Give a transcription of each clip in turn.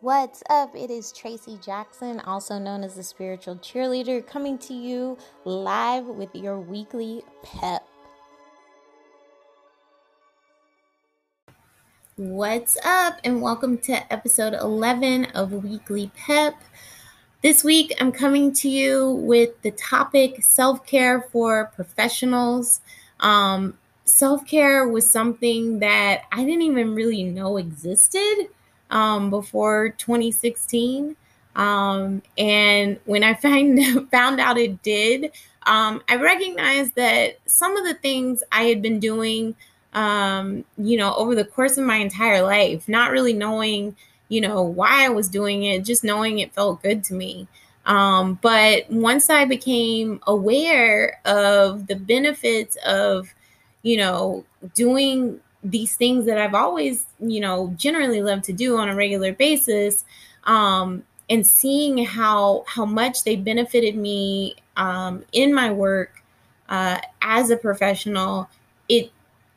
What's up? It is Tracy Jackson, also known as the spiritual cheerleader, coming to you live with your weekly pep. What's up, and welcome to episode 11 of Weekly Pep. This week, I'm coming to you with the topic self care for professionals. Um, self care was something that I didn't even really know existed um, before 2016. Um, and when I find, found out it did, um, I recognized that some of the things I had been doing, um, you know, over the course of my entire life, not really knowing, you know, why I was doing it, just knowing it felt good to me. Um, but once I became aware of the benefits of, you know, doing these things that I've always, you know, generally loved to do on a regular basis, um, and seeing how how much they benefited me um, in my work uh, as a professional, it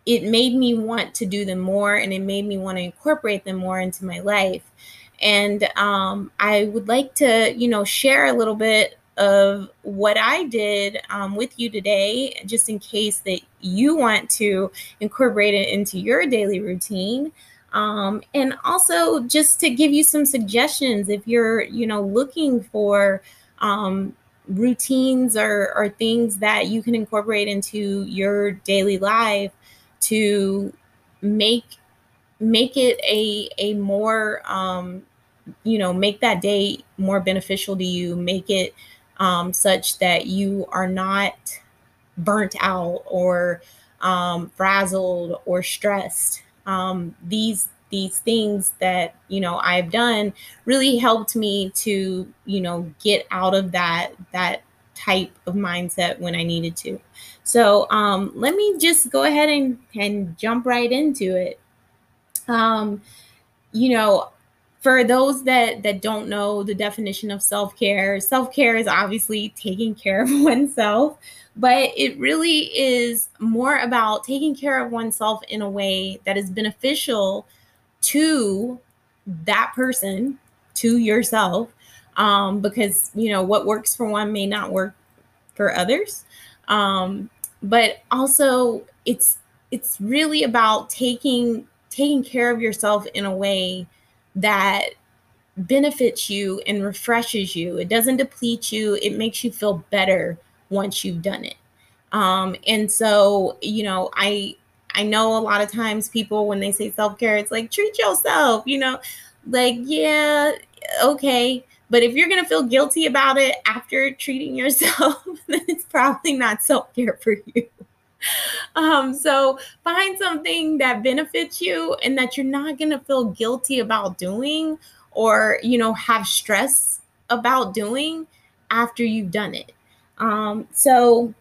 it made me want to do them more, and it made me want to incorporate them more into my life. And um, I would like to, you know, share a little bit of what I did um, with you today, just in case that you want to incorporate it into your daily routine. Um, and also just to give you some suggestions if you're, you know, looking for um, routines or, or things that you can incorporate into your daily life to make make it a a more um, you know make that day more beneficial to you make it um, such that you are not burnt out or um, frazzled or stressed. Um, these these things that you know I've done really helped me to you know get out of that that type of mindset when I needed to. So um, let me just go ahead and, and jump right into it. Um, you know, for those that that don't know the definition of self-care self-care is obviously taking care of oneself but it really is more about taking care of oneself in a way that is beneficial to that person to yourself um, because you know what works for one may not work for others. Um, but also it's it's really about taking taking care of yourself in a way that benefits you and refreshes you. It doesn't deplete you, it makes you feel better once you've done it. Um, and so, you know, I I know a lot of times people when they say self-care, it's like treat yourself, you know, like, yeah, okay. But if you're gonna feel guilty about it after treating yourself, then it's probably not self-care for you um, so find something that benefits you and that you're not going to feel guilty about doing or, you know, have stress about doing after you've done it. Um, so,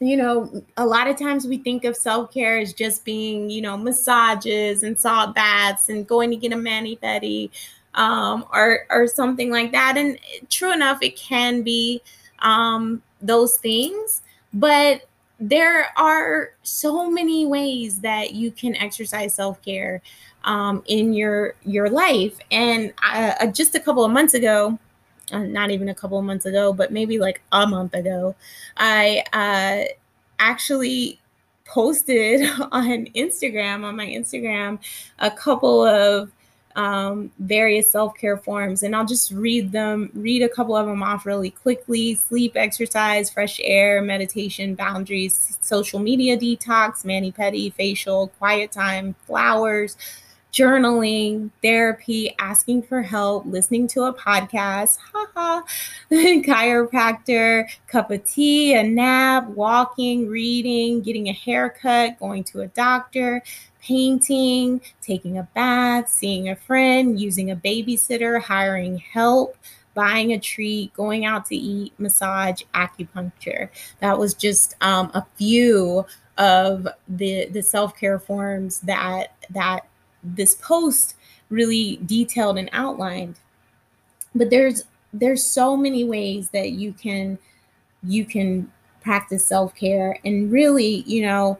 you know, a lot of times we think of self care as just being, you know, massages and salt baths and going to get a mani pedi um, or or something like that. And true enough, it can be um, those things, but there are so many ways that you can exercise self-care um, in your your life. And I, uh, just a couple of months ago uh, not even a couple of months ago but maybe like a month ago i uh, actually posted on instagram on my instagram a couple of um, various self care forms. And I'll just read them, read a couple of them off really quickly sleep, exercise, fresh air, meditation, boundaries, social media detox, mani pedi, facial, quiet time, flowers, journaling, therapy, asking for help, listening to a podcast, haha, chiropractor, cup of tea, a nap, walking, reading, getting a haircut, going to a doctor, painting, taking a bath, seeing a friend, using a babysitter, hiring help, buying a treat, going out to eat, massage, acupuncture. That was just um, a few of the the self-care forms that that this post really detailed and outlined. But there's there's so many ways that you can you can practice self-care and really, you know,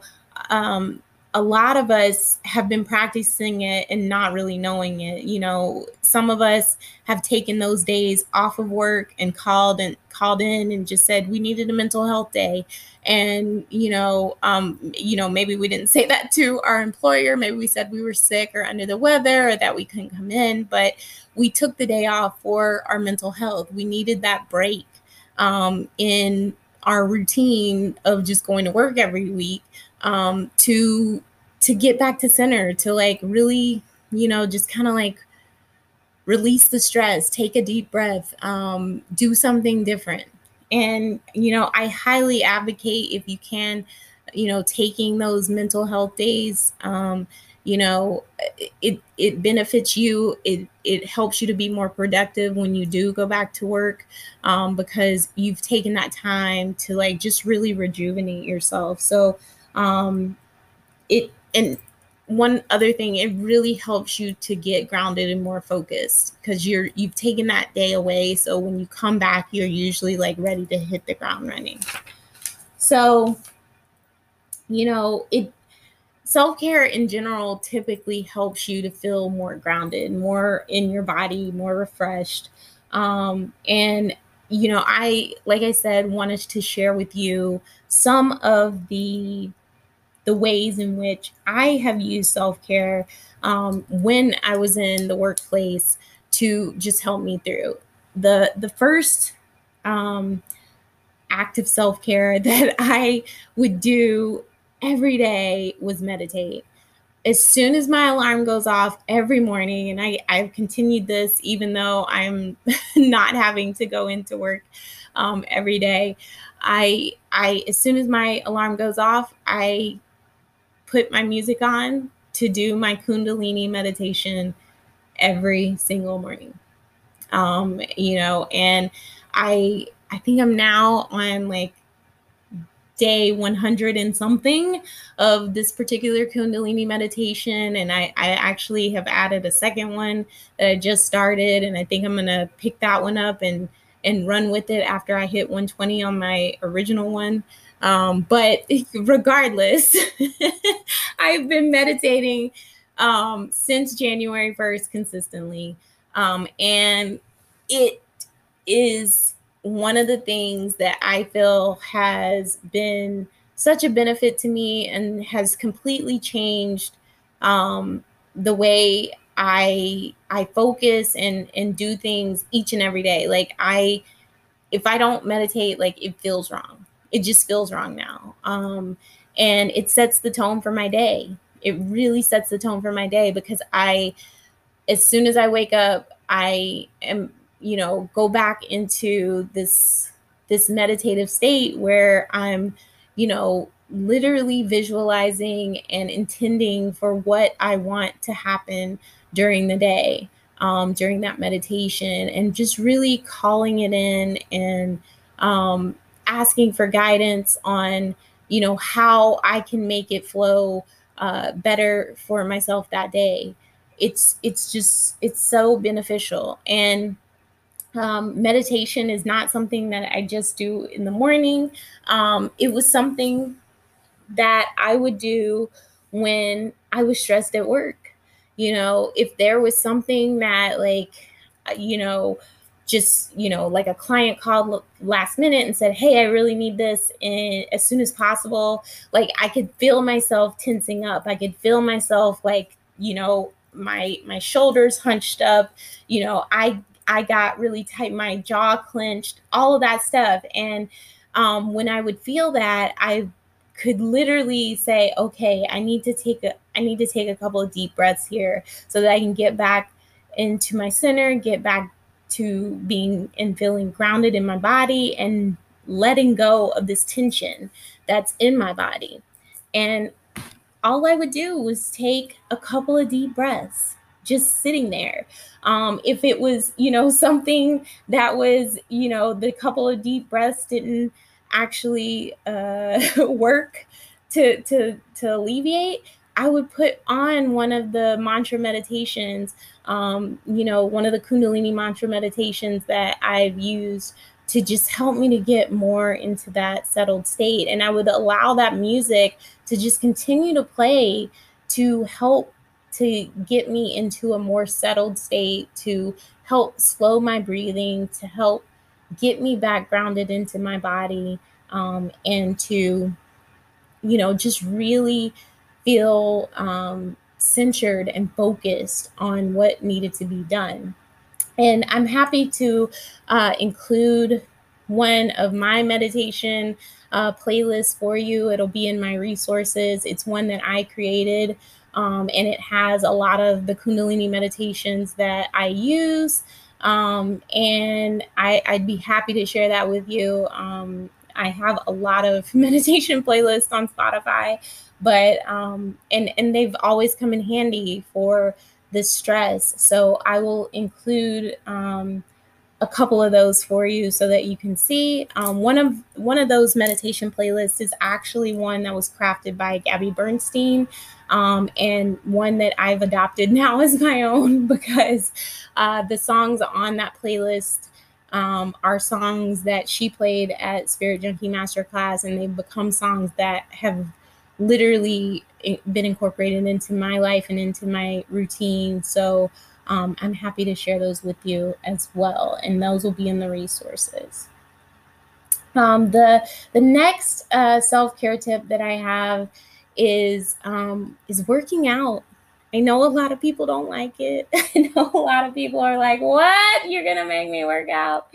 um, a lot of us have been practicing it and not really knowing it. You know, some of us have taken those days off of work and called and called in and just said we needed a mental health day. And you know, um, you know, maybe we didn't say that to our employer. Maybe we said we were sick or under the weather or that we couldn't come in, but we took the day off for our mental health. We needed that break um, in our routine of just going to work every week um, to to get back to center, to like really, you know, just kind of like release the stress, take a deep breath, um, do something different. And you know, I highly advocate if you can, you know, taking those mental health days. Um, you know it it benefits you it it helps you to be more productive when you do go back to work um, because you've taken that time to like just really rejuvenate yourself so um it and one other thing it really helps you to get grounded and more focused because you're you've taken that day away so when you come back you're usually like ready to hit the ground running so you know it self care in general typically helps you to feel more grounded, more in your body, more refreshed. Um, and, you know, I, like I said, wanted to share with you some of the the ways in which I have used self care um, when I was in the workplace to just help me through. The the first um, act of self care that I would do every day was meditate. As soon as my alarm goes off every morning, and I, I've continued this even though I'm not having to go into work um, every day. I I as soon as my alarm goes off, I put my music on to do my Kundalini meditation every single morning. Um, you know, and I I think I'm now on like day 100 and something of this particular Kundalini meditation. And I, I actually have added a second one that I just started. And I think I'm to pick that one up and, and run with it after I hit 120 on my original one. Um, but regardless, I've been meditating um, since January 1st consistently. Um, and it is one of the things that I feel has been such a benefit to me and has completely changed um, the way I I focus and and do things each and every day. Like I, if I don't meditate, like it feels wrong. It just feels wrong now, um, and it sets the tone for my day. It really sets the tone for my day because I, as soon as I wake up, I am you know go back into this this meditative state where i'm you know literally visualizing and intending for what i want to happen during the day um, during that meditation and just really calling it in and um, asking for guidance on you know how i can make it flow uh, better for myself that day it's it's just it's so beneficial and um, meditation is not something that I just do in the morning. Um, it was something that I would do when I was stressed at work. You know, if there was something that, like, uh, you know, just you know like a client called last minute and said hey i really need this and as soon as possible like i could feel myself tensing up i could feel myself like you know my my shoulders hunched up you know i I got really tight, my jaw clenched, all of that stuff. And um, when I would feel that, I could literally say, okay, I need to take a I need to take a couple of deep breaths here so that I can get back into my center, get back to being and feeling grounded in my body and letting go of this tension that's in my body. And all I would do was take a couple of deep breaths just sitting there. Um, if it was, you know, something that was, you know, the couple of deep breaths didn't actually uh, work to to to alleviate, I would put on one of the mantra meditations, um, you know, one of the Kundalini mantra meditations that I've used to just help me to get more into that settled state. And I would allow that music to just continue to play to help to get me into a more settled state, to help slow my breathing, to help get me back grounded into my body, um, and to, you know, just really feel um, centered and focused on what needed to be done. And I'm happy to uh, include one of my meditation uh, playlists for you. It'll be in my resources. It's one that I created, um, and it has a lot of the Kundalini meditations that I use. Um, and I, would be happy to share that with you. Um, I have a lot of meditation playlists on Spotify, but um, and and they've always come in handy for the stress. So I will include um, a couple of those for you so that you can see. Um, one of one of those meditation playlists is actually one that was crafted by Gabby Bernstein, um, and one that I've adopted now as my own because uh, the songs on that playlist. Um, are songs that she played at Spirit Junkie Masterclass, and they've become songs that have literally been incorporated into my life and into my routine. So um, I'm happy to share those with you as well, and those will be in the resources. Um, the the next uh, self care tip that I have is um, is working out. I know a lot of people don't like it. I know a lot of people are like, "What? You're gonna make me work out?"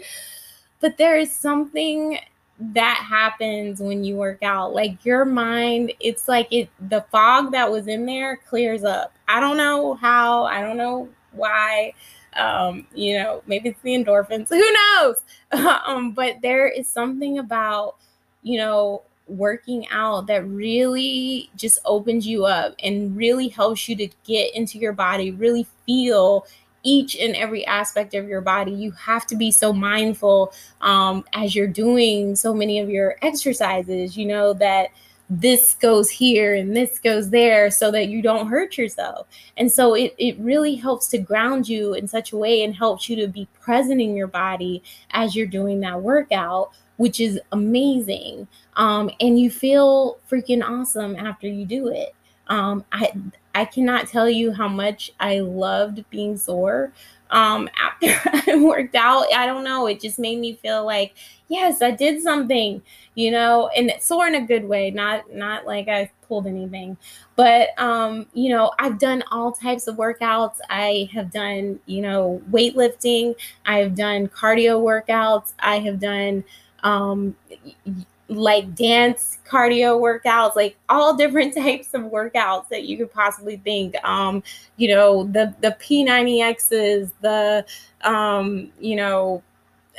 But there is something that happens when you work out. Like your mind, it's like it the fog that was in there clears up. I don't know how, I don't know why. Um, you know, maybe it's the endorphins, who knows? um, but there is something about, you know, working out that really just opens you up and really helps you to get into your body, really feel each and every aspect of your body. You have to be so mindful um, as you're doing so many of your exercises, you know, that this goes here and this goes there so that you don't hurt yourself. And so it, it really helps to ground you in such a way and helps you to be present in your body as you're doing that workout, which is amazing. Um, and you feel freaking awesome after you do it. Um, I I cannot tell you how much I loved being sore um, after I worked out. I don't know. It just made me feel like, yes, I did something, you know, and sore in a good way, not not like I pulled anything. But um, you know, I've done all types of workouts. I have done, you know, weightlifting. I've done cardio workouts. I have done um like dance cardio workouts like all different types of workouts that you could possibly think. Um you know the the p90x's the um you know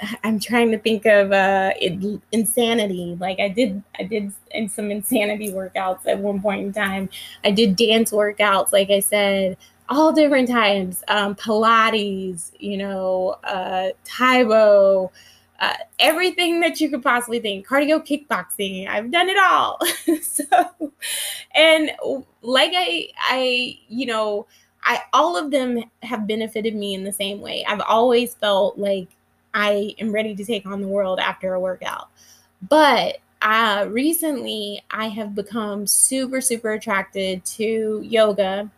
i'm trying to think of uh it, insanity. Like i did i did some insanity workouts at one point in time. I did dance workouts like i said all different times um pilates you know uh tae bo uh, everything that you could possibly think. Cardio kickboxing. I've done it all. So and like i i you know i all of them have benefited me in the same way. I've always felt like i am ready to take on the world after a workout. But uh recently i have become super super attracted to yoga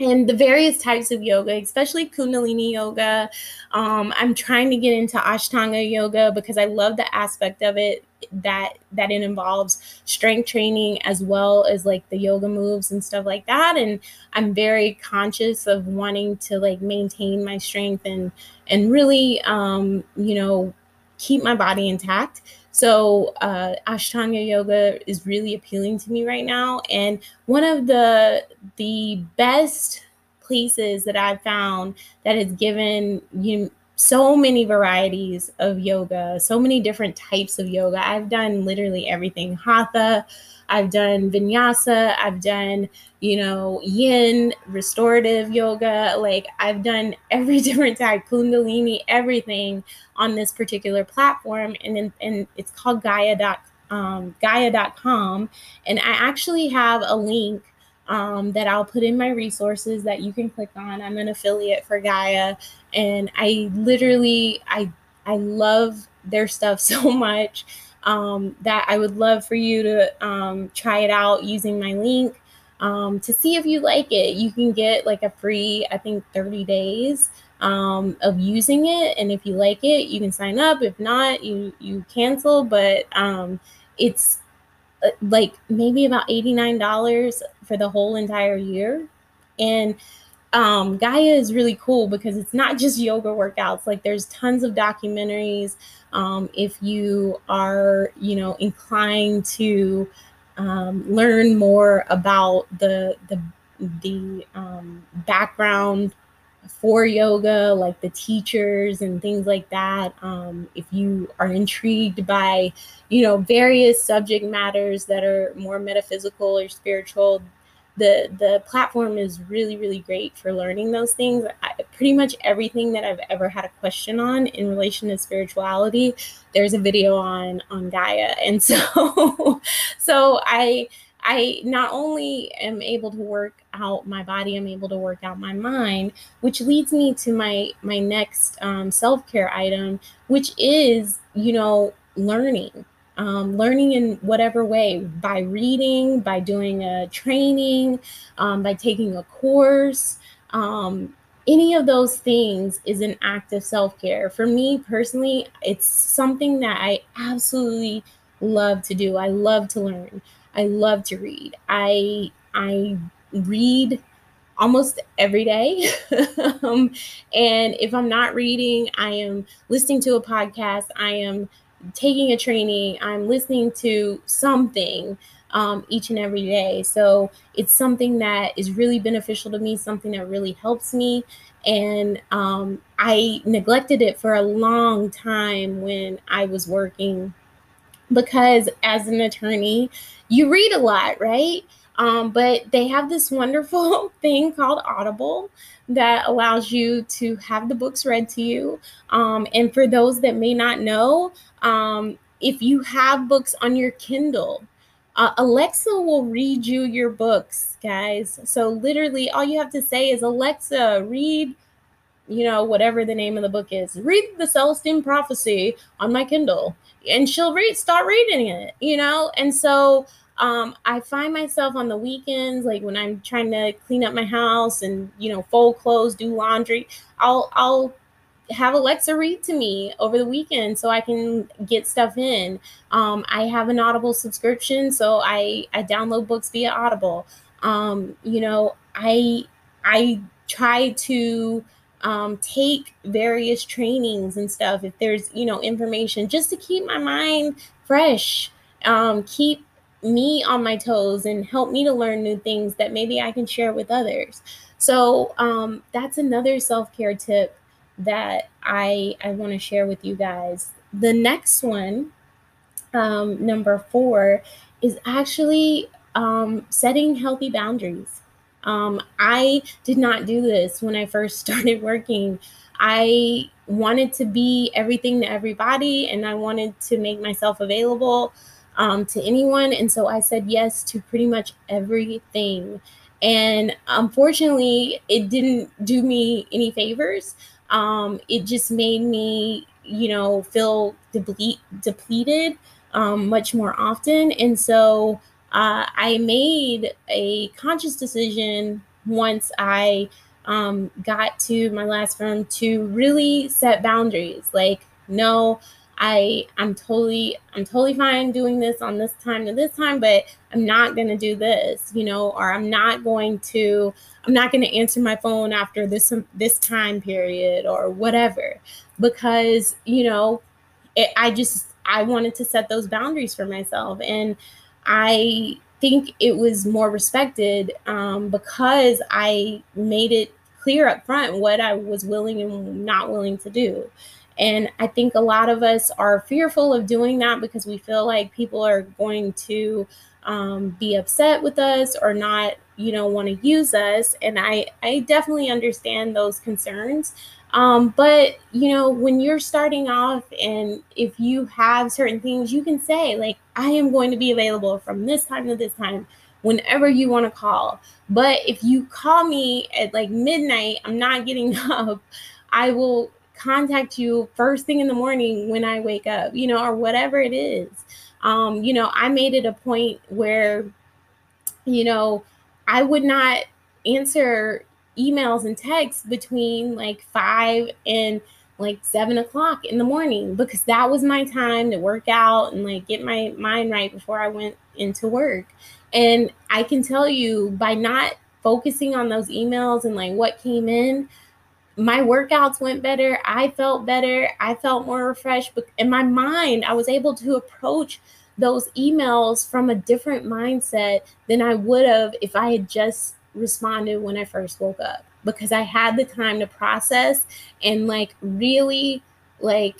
and the various types of yoga, especially Kundalini yoga. Um, I'm trying to get into Ashtanga yoga because I love the aspect of it that that it involves strength training as well as like the yoga moves and stuff like that. And I'm very conscious of wanting to like maintain my strength and and really, um, you know, keep my body intact. So uh, Ashtanga yoga is really appealing to me right now, and one of the the best places that I've found that has given you so many varieties of yoga, so many different types of yoga. I've done literally everything hatha, I've done vinyasa, I've done, you know, yin, restorative yoga. Like I've done every different type, kundalini, everything on this particular platform. And, and it's called Gaia. Um, Gaia.com. And I actually have a link um, that I'll put in my resources that you can click on. I'm an affiliate for Gaia, and I literally I I love their stuff so much um, that I would love for you to um, try it out using my link um, to see if you like it. You can get like a free, I think, 30 days um, of using it, and if you like it, you can sign up. If not, you you cancel. But um, it's uh, like maybe about $89 for the whole entire year, and um, Gaia is really cool because it's not just yoga workouts. Like there's tons of documentaries. Um, if you are, you know, inclined to um, learn more about the the the um, background for yoga, like the teachers and things like that. Um, if you are intrigued by, you know, various subject matters that are more metaphysical or spiritual, the the platform is really really great for learning those things. I, pretty much everything that i've ever had a question on in relation to spirituality there's a video on on gaia. And so so i i not only am able to work out my body i'm able to work out my mind which leads me to my my next um, self-care item which is you know learning um, learning in whatever way by reading, by doing a training, um, by taking a course. Um, any of those things is an act of self care. For me personally, it's something that I absolutely love to do. I love to learn. I love to read. I I read almost every day. um, and if I'm not reading, I am listening to a podcast. I am taking a training, I'm listening to something um, each and every day. So it's something that is really beneficial to me, something that really helps me. And um, I neglected it for a long time when I was working because as an attorney, you read a lot, right? Um, but they have this wonderful thing called Audible that allows you to have the books read to you. Um, and for those that may not know, um, if you have books on your Kindle, uh, Alexa will read you your books, guys. So literally, all you have to say is, Alexa, read, you know, whatever the name of the book is. Read the Celestine Prophecy on my Kindle, and she'll read, start reading it. You know, and so um, I find myself on the weekends, like when I'm trying to clean up my house and you know fold clothes, do laundry. I'll I'll have Alexa read to me over the weekend so I can get stuff in. Um, I have an Audible subscription, so I I download books via Audible. Um, you know, I I try to um, take various trainings and stuff if there's you know information just to keep my mind fresh um, keep me on my toes and help me to learn new things that maybe I can share with others. So um, that's another self care tip that I I want to share with you guys. The next one, um, number four, is actually um, setting healthy boundaries. Um, I did not do this when I first started working. I wanted to be everything to everybody, and I wanted to make myself available um, to anyone. And so I said yes to pretty much everything. And unfortunately, it didn't do me any favors. Um, it just made me, you know, feel deplete, depleted um, much more often. And so uh, I made a conscious decision once I um, got to my last firm to really set boundaries. Like, no, I I'm totally I'm totally fine doing this on this time to this time, but I'm not going to do this, you know, or I'm not going to I'm not going to answer my phone after this this time period or whatever because, you know, it, I just I wanted to set those boundaries for myself and I think it was more respected um, because I made it clear up front what I was willing and not willing to do. And I think a lot of us are fearful of doing that because we feel like people are going to um, be upset with us or not, you know, want to use us. And I, I definitely understand those concerns. Um, but you know, when you're starting off and if you have certain things, you can say, like, I am going to be available from this time to this time whenever you want to call. But if you call me at like midnight, I'm not getting up, I will contact you first thing in the morning when I wake up, you know, or whatever it is. Um, you know, I made it a point where, you know, I would not answer emails and texts between like five and like seven o'clock in the morning because that was my time to work out and like get my mind right before I went into work. And I can tell you by not focusing on those emails and like what came in, my workouts went better. I felt better. I felt more refreshed. But in my mind, I was able to approach those emails from a different mindset than I would have if I had just responded when I first woke up because I had the time to process and like really like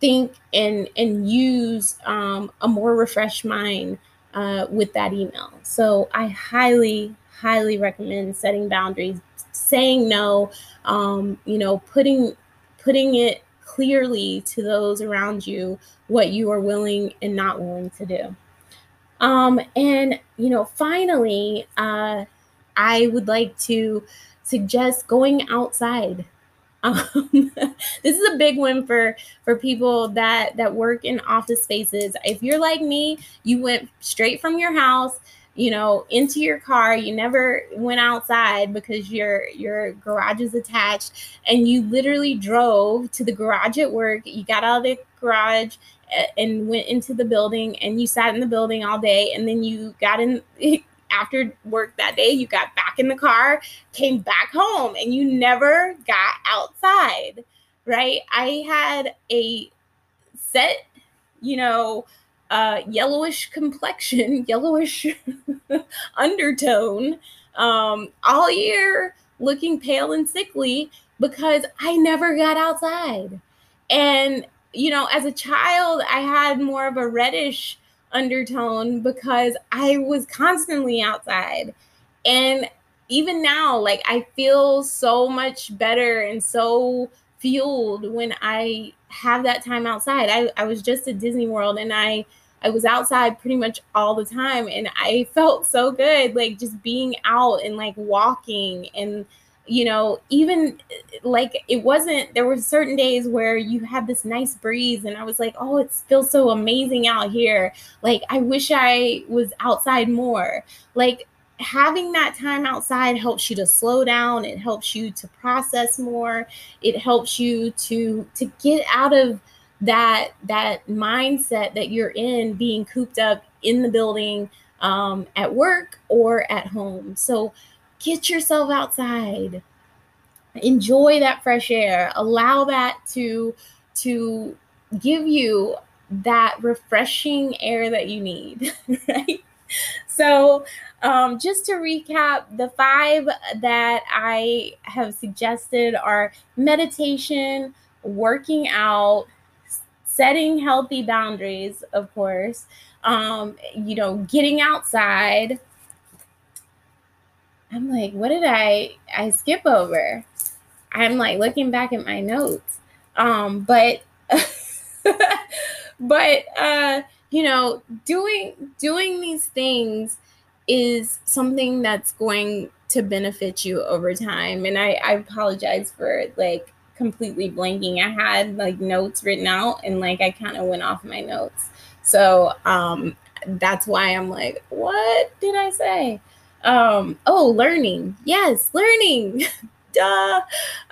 think and and use um, a more refreshed mind uh, with that email. So I highly highly recommend setting boundaries, saying no, um, you know, putting putting it clearly to those around you what you are willing and not willing to do. Um, and you know, finally, uh, I would like to suggest going outside. Um, this is a big one for for people that that work in office spaces. If you're like me, you went straight from your house you know into your car. You never went outside because your your garage is attached. And you literally drove to the garage at work. You got out of the garage and went into the building and you sat in the building all day. And then you got in after work that day you got back in the car came back home and you never got outside right? I had a set you know uh, yellowish complexion, yellowish undertone um, all year, looking pale and sickly because I never got outside. And, you know, as a child, I had more of a reddish undertone because I was constantly outside. And even now, like, I feel so much better and so fueled when I have that time outside. I, I was just at Disney World and I I was outside pretty much all the time and I felt so good like just being out and like walking and you know even like it wasn't there were certain days where you had this nice breeze and I was like oh it feels so amazing out here. Like I wish I was outside more. Like having that time outside helps you to slow down it helps you to process more it helps you to to get out of that that mindset that you're in being cooped up in the building um, at work or at home. So get yourself outside. Enjoy that fresh air. Allow that to to give you that refreshing air that you need right? So um, just to recap the five that i have suggested are meditation working out setting healthy boundaries, of course, um, you know, getting outside. I'm like, what did I I skip over? I'm like looking back at my notes. Um, but but uh, you know, doing doing these things is something that's going to benefit you over time. And I, I apologize for like completely blanking. I had like notes written out and like I kind of went off my notes. So um that's why I'm like, what did I say? Um oh, learning. Yes, learning. Duh.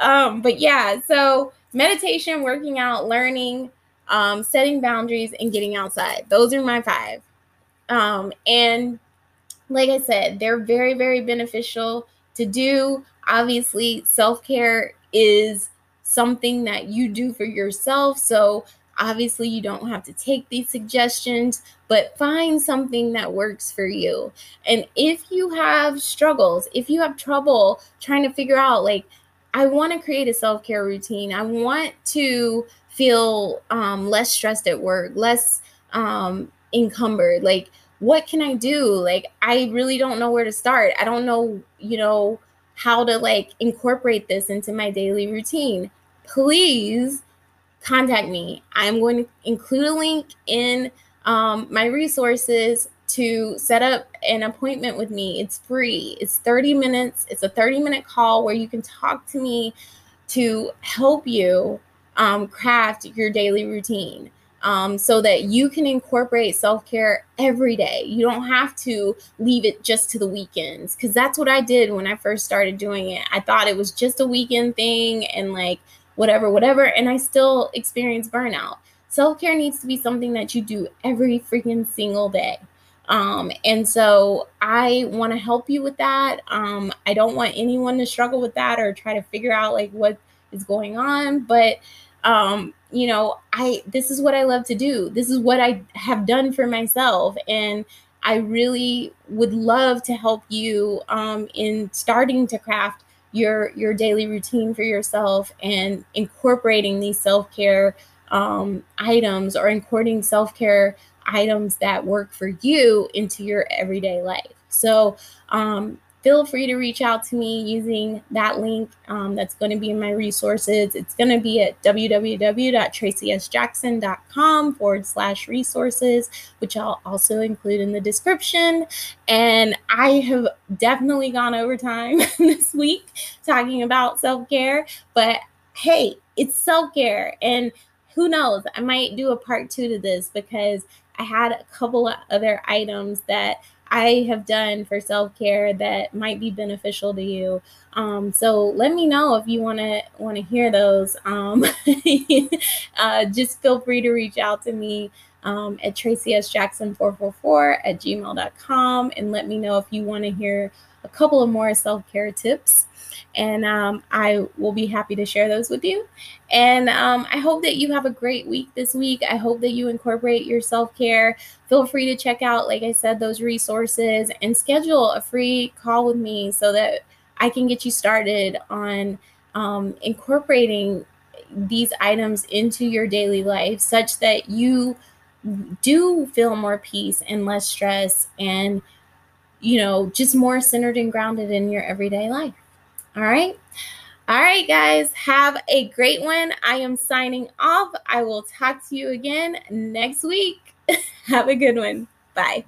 Um but yeah, so meditation, working out, learning, um setting boundaries and getting outside. Those are my 5. Um and like I said, they're very very beneficial to do. Obviously, self-care is something that you do for yourself. So obviously, you don't have to take these suggestions, but find something that works for you. And if you have struggles, if you have trouble trying to figure out, like, I want to create a self care routine, I want to feel um, less stressed at work, less um, encumbered. Like, what can I do? Like, I really don't know where to start. I don't know, you know, how to like incorporate this into my daily routine please contact me. I'm going to include a link in um, my resources to set up an appointment with me. It's free, it's 30 minutes. It's a 30 minute call where you can talk to me to help you um, craft your daily routine um, so that you can incorporate self care every day. You don't have to leave it just to the weekends because that's what I did when I first started doing it. I thought it was just a weekend thing and like whatever, whatever. And I still experience burnout. Self care needs to be something that you do every freaking single day. Um, and so I want to help you with that. Um, I don't want anyone to struggle with that or try to figure out like what is going on, but um, you know, I this is what I love to do. This is what I have done for myself and I really would love to help you um, in starting to craft your your daily routine for yourself and incorporating these self-care um, items or incorporating self-care items that work for you into your everyday life. So um, feel free to reach out to me using that link um, that's going to be in my resources. It's going to be at www.tracysjackson.com forward slash resources, which I'll also include in the description. And I have definitely gone over time this week talking about self care, but hey, it's self care. And who knows, I might do a part two to this because I had a couple of other items that I have done for self care that might be beneficial to you. Um, so let me know if you want to want to hear those. Um, uh, just feel free to reach out to me um, at tracysjackson444 at gmail.com and let me know if you want to hear a couple of more self care tips and um, I will be happy to share those with you. And um, I hope that you have a great week this week. I hope that you incorporate your self care. Feel free to check out, like I said, those resources and schedule a free call with me so that I can get you started on um, incorporating these items into your daily life such that you do feel more peace and less stress and you know just more centered and grounded in your everyday life all right. All right, guys, have a great one. I am signing off. I will talk to you again next week. have a good one. Bye.